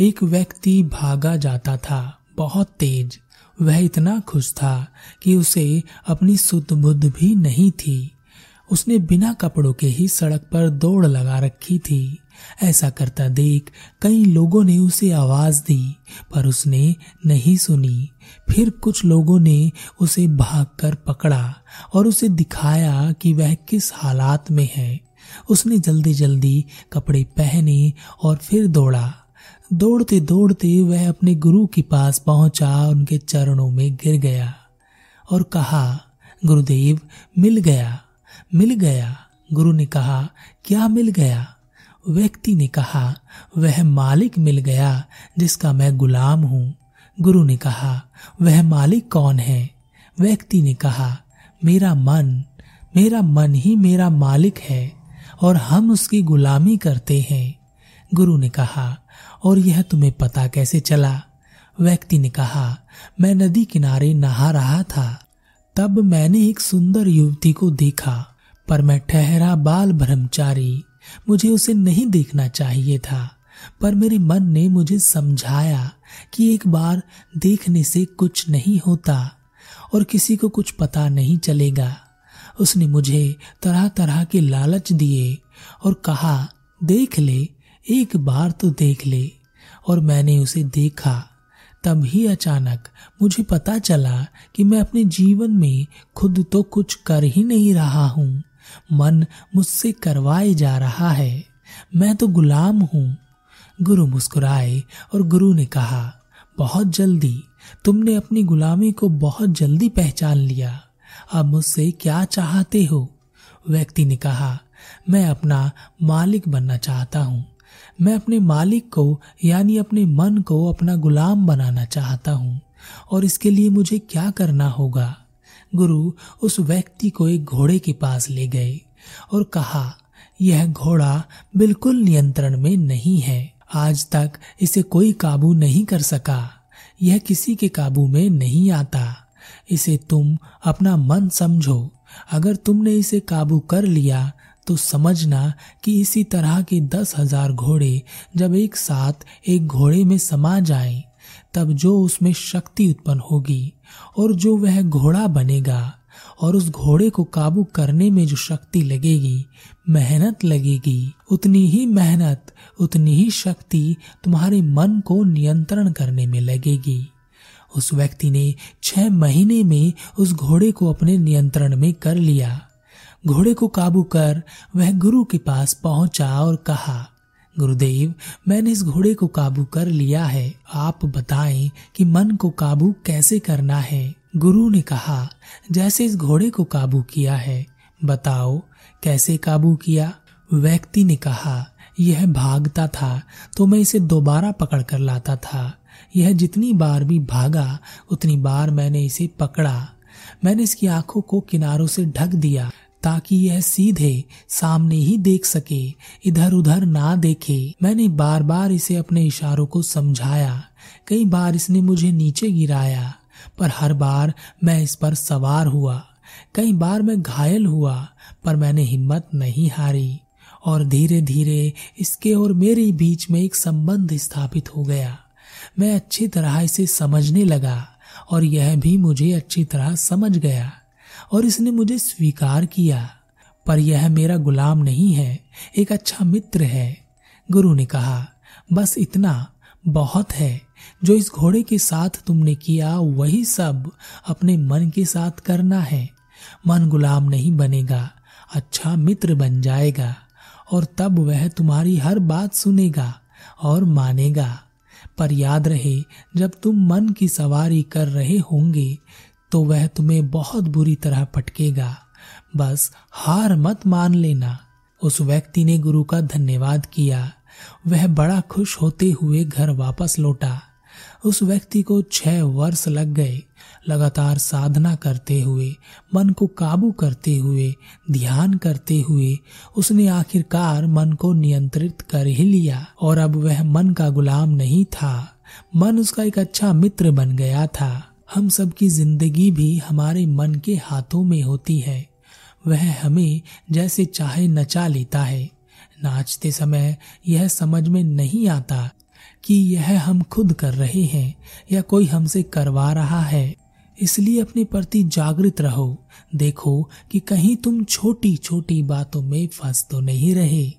एक व्यक्ति भागा जाता था, बहुत तेज। वह इतना खुश था कि उसे अपनी सुध बुद्ध भी नहीं थी। उसने बिना कपड़ों के ही सड़क पर दौड़ लगा रखी थी। ऐसा करता देख कई लोगों ने उसे आवाज़ दी, पर उसने नहीं सुनी। फिर कुछ लोगों ने उसे भागकर पकड़ा और उसे दिखाया कि वह किस हालात में है। उसने जल्दी जल्दी कपड़े पहने और फिर दौड़ा। दौड़ते दौड़ते वह अपने गुरु के पास पहुँचा उनके चरणों में गिर गया और कहा, गुरुदेव, मिल गया मिल गया। गुरु ने कहा, क्या मिल गया? व्यक्ति ने कहा, वह मालिक मिल गया जिसका मैं गुलाम हूँ। गुरु ने कहा, वह मालिक कौन है? व्यक्ति ने कहा, मेरा मन मेरा मन ही मेरा मालिक है और हम उसकी गुलामी करते हैं। गुरु ने कहा, और यह तुम्हें पता कैसे चला? व्यक्ति ने कहा, मैं नदी किनारे नहा रहा था। तब मैंने एक सुंदर युवती को देखा, पर मैं ठहरा बाल ब्रह्मचारी। मुझे उसे नहीं देखना चाहिए था, पर मेरे मन ने मुझे समझाया कि एक बार देखने से कुछ नहीं होता और किसी को कुछ पता नहीं चलेगा। उसने मुझे तरह तरह के लालच दिए और कहा, देख ले एक बार तो देख ले। और मैंने उसे देखा। तब ही अचानक मुझे पता चला कि मैं अपने जीवन में खुद तो कुछ कर ही नहीं रहा हूँ। मन मुझसे करवाए जा रहा है। मैं तो गुलाम हूँ। गुरु मुस्कुराए और गुरु ने कहा, बहुत जल्दी। तुमने अपनी गुलामी को बहुत जल्दी पहचान लिया। अब मुझसे क्या चाहते हो? व्यक्ति ने कहा, मैं अपना मालिक बनना चाहता हूँ। मैं अपने मालिक को, यानी अपने मन को अपना गुलाम बनाना चाहता हूँ। और इसके लिए मुझे क्या करना होगा? गुरु उस व्यक्ति को एक घोड़े के पास ले गए और कहा, यह घोड़ा बिल्कुल नियंत्रण में नहीं है। आज तक इसे कोई काबू नहीं कर सका। यह किसी के काबू में नहीं आता। इसे तुम अपना मन समझो। अगर तुमने इसे काबू कर लिया तो समझना कि इसी तरह के दस हज़ार घोड़े जब एक साथ एक घोड़े में समा जाएँ, तब जो उसमें शक्ति उत्पन्न होगी और जो वह घोड़ा बनेगा और उस घोड़े को काबू करने में जो शक्ति लगेगी मेहनत लगेगी उतनी ही मेहनत उतनी ही शक्ति तुम्हारे मन को नियंत्रण करने में लगेगी। उस व्यक्ति ने छह महीने में उस घोड़े को अपने नियंत्रण में कर लिया। घोड़े को काबू कर वह गुरु के पास पहुँचा और कहा, गुरुदेव, मैंने इस घोड़े को काबू कर लिया है। आप बताएँ कि मन को काबू कैसे करना है? गुरु ने कहा, जैसे इस घोड़े को काबू किया है, बताओ, कैसे काबू किया? व्यक्ति ने कहा, यह भागता था तो मैं इसे दोबारा पकड़ कर लाता था। यह जितनी बार भी भागा, उतनी बार मैंने इसे पकड़ा। मैंने इसकी आँखों को किनारों से ढक दिया। ताकि यह सीधे सामने ही देख सके इधर उधर ना देखे। मैंने बार बार इसे अपने इशारों को समझाया। कई बार इसने मुझे नीचे गिराया, पर हर बार मैं इस पर सवार हुआ। कई बार मैं घायल हुआ, पर मैंने हिम्मत नहीं हारी। और धीरे धीरे इसके और मेरे बीच में एक संबंध स्थापित हो गया। मैं अच्छी तरह इसे समझने लगा, और यह भी मुझे अच्छी तरह समझ गया। और इसने मुझे स्वीकार किया। पर यह मेरा गुलाम नहीं है, एक अच्छा मित्र है। गुरु ने कहा, बस इतना, बहुत है। जो इस घोड़े के साथ तुमने किया, वही सब अपने मन के साथ करना है। मन गुलाम नहीं बनेगा अच्छा मित्र बन जाएगा, और तब वह तुम्हारी हर बात सुनेगा और मानेगा। पर याद रहे, जब तुम मन की सवारी कर रहे होंगे तो वह तुम्हें बहुत बुरी तरह पटकेगा। बस हार मत मान लेना। उस व्यक्ति ने गुरु का धन्यवाद किया। वह बड़ा खुश होते हुए घर वापस लौटा। उस व्यक्ति को छह वर्ष लग गए। लगातार साधना करते हुए, मन को काबू करते हुए, ध्यान करते हुए, उसने आखिरकार मन को नियंत्रित कर ही लिया। और अब वह मन का गुलाम नहीं था। मन उसका एक अच्छा मित्र बन गया था। हम सबकी ज़िंदगी भी हमारे मन के हाथों में होती है। वह हमें जैसे चाहे नचा लेता है। नाचते समय यह समझ में नहीं आता कि यह हम खुद कर रहे हैं या कोई हमसे करवा रहा है। इसलिए अपने प्रति जागृत रहो। देखो कि कहीं तुम छोटी छोटी बातों में फंस तो नहीं रहे।